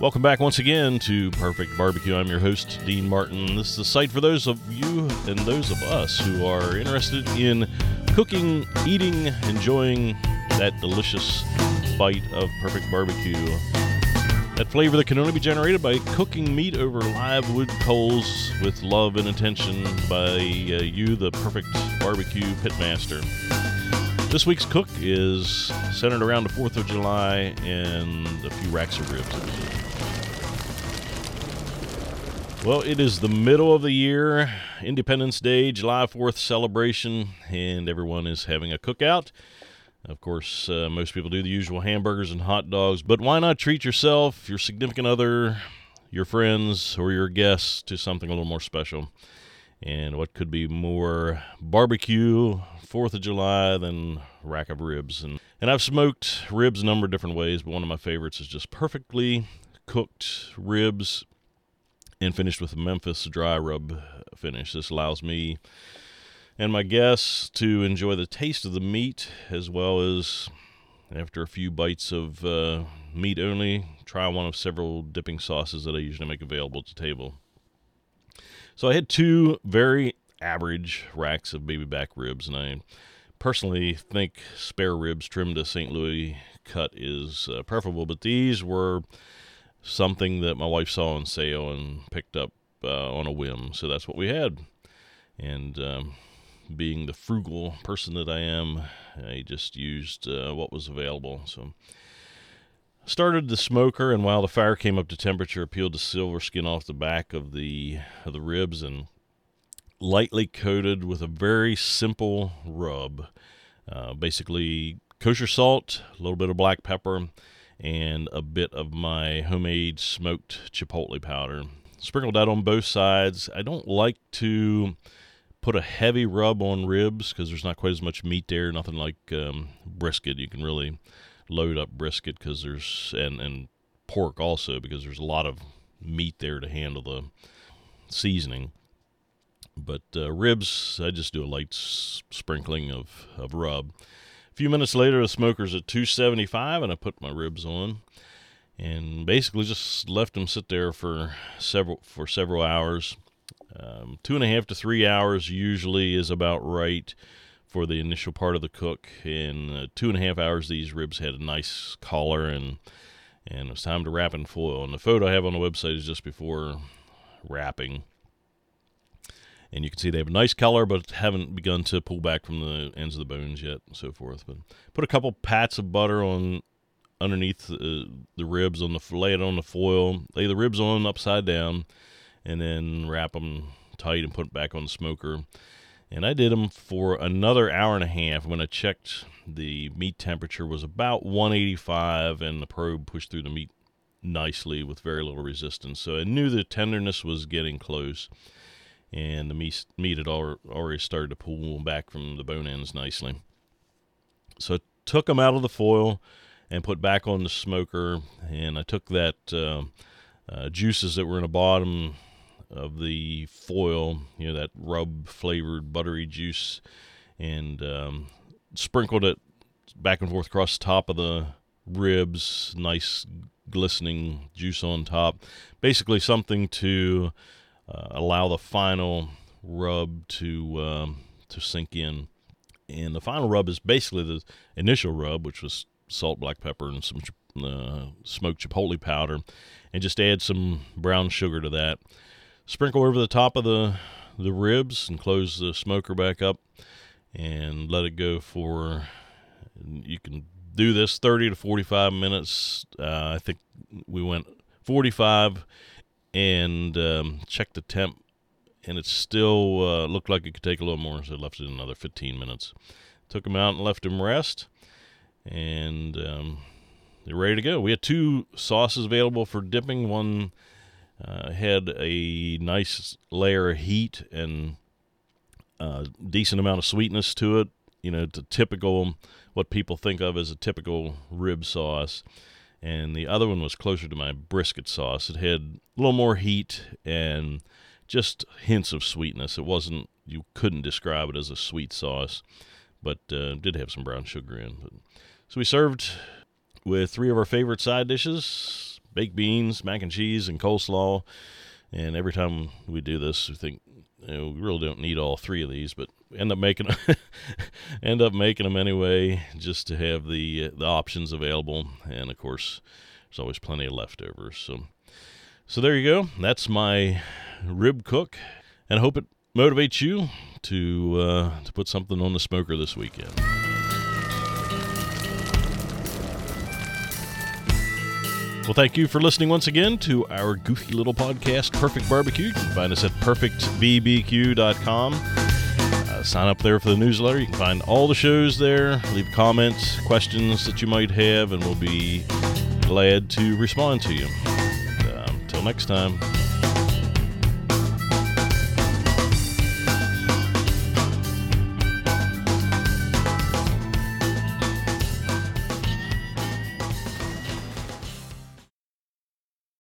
Welcome back once again to Perfect Barbecue. I'm your host, Dean Martin. This is the site for those of you and those of us who are interested in cooking, eating, enjoying that delicious bite of perfect barbecue. That flavor that can only be generated by cooking meat over live wood coals with love and attention by uh, you, the perfect barbecue pitmaster. This week's cook is centered around the 4th of July and a few racks of ribs. Well, it is the middle of the year, Independence Day, July 4th celebration, and everyone is having a cookout. Of course, uh, most people do the usual hamburgers and hot dogs, but why not treat yourself, your significant other, your friends, or your guests to something a little more special? And what could be more barbecue, 4th of July, than rack of ribs? And, and I've smoked ribs a number of different ways, but one of my favorites is just perfectly cooked ribs and finished with a Memphis dry rub finish. This allows me and my guests to enjoy the taste of the meat as well as, after a few bites of uh, meat only, try one of several dipping sauces that I usually make available to table. So I had two very average racks of baby back ribs, and I personally think spare ribs trimmed to St. Louis cut is uh, preferable, but these were something that my wife saw on sale and picked up uh, on a whim. So that's what we had. And um, being the frugal person that I am, I just used uh, what was available. So started the smoker, and while the fire came up to temperature, peeled the silver skin off the back of the of the ribs and lightly coated with a very simple rub. Uh, basically, kosher salt, a little bit of black pepper, and a bit of my homemade smoked chipotle powder. Sprinkled that on both sides. I don't like to put a heavy rub on ribs because there's not quite as much meat there. Nothing like um, brisket. You can really load up brisket because there's and and pork also because there's a lot of meat there to handle the seasoning. But uh, ribs, I just do a light s- sprinkling of, of rub few minutes later, the smoker's at 275, and I put my ribs on, and basically just left them sit there for several for several hours. Um, two and a half to three hours usually is about right for the initial part of the cook. In uh, two and a half hours, these ribs had a nice color, and and it was time to wrap in foil. And the photo I have on the website is just before wrapping and you can see they have a nice color, but haven't begun to pull back from the ends of the bones yet, and so forth. But put a couple pats of butter on underneath the, the ribs on the lay it on the foil, lay the ribs on upside down, and then wrap them tight and put it back on the smoker. And I did them for another hour and a half. When I checked, the meat temperature was about 185, and the probe pushed through the meat nicely with very little resistance. So I knew the tenderness was getting close and the meat, meat had already started to pull back from the bone ends nicely. So I took them out of the foil and put back on the smoker, and I took that uh, uh, juices that were in the bottom of the foil, you know, that rub flavored buttery juice, and um, sprinkled it back and forth across the top of the ribs, nice glistening juice on top. Basically, something to uh, allow the final rub to um, to sink in. And the final rub is basically the initial rub, which was salt, black pepper, and some uh, smoked chipotle powder, and just add some brown sugar to that. Sprinkle over the top of the the ribs and close the smoker back up, and let it go for. You can do this 30 to 45 minutes. Uh, I think we went 45 and um, checked the temp, and it still uh, looked like it could take a little more, so I left it another 15 minutes. Took them out and left them rest, and um, they're ready to go. We had two sauces available for dipping. One uh, had a nice layer of heat and a uh, decent amount of sweetness to it. You know, the typical what people think of as a typical rib sauce and the other one was closer to my brisket sauce. It had a little more heat and just hints of sweetness. It wasn't you couldn't describe it as a sweet sauce, but uh, did have some brown sugar in. But, so we served with three of our favorite side dishes: baked beans, mac and cheese, and coleslaw. And every time we do this, we think you know, we really don't need all three of these, but end up making end up making them anyway, just to have the the options available. And of course, there's always plenty of leftovers. So, so there you go. That's my rib cook, and I hope it motivates you to uh, to put something on the smoker this weekend. Well, thank you for listening once again to our goofy little podcast, Perfect Barbecue. You can find us at perfectbbq.com. Uh, sign up there for the newsletter. You can find all the shows there. Leave comments, questions that you might have, and we'll be glad to respond to you. Until next time.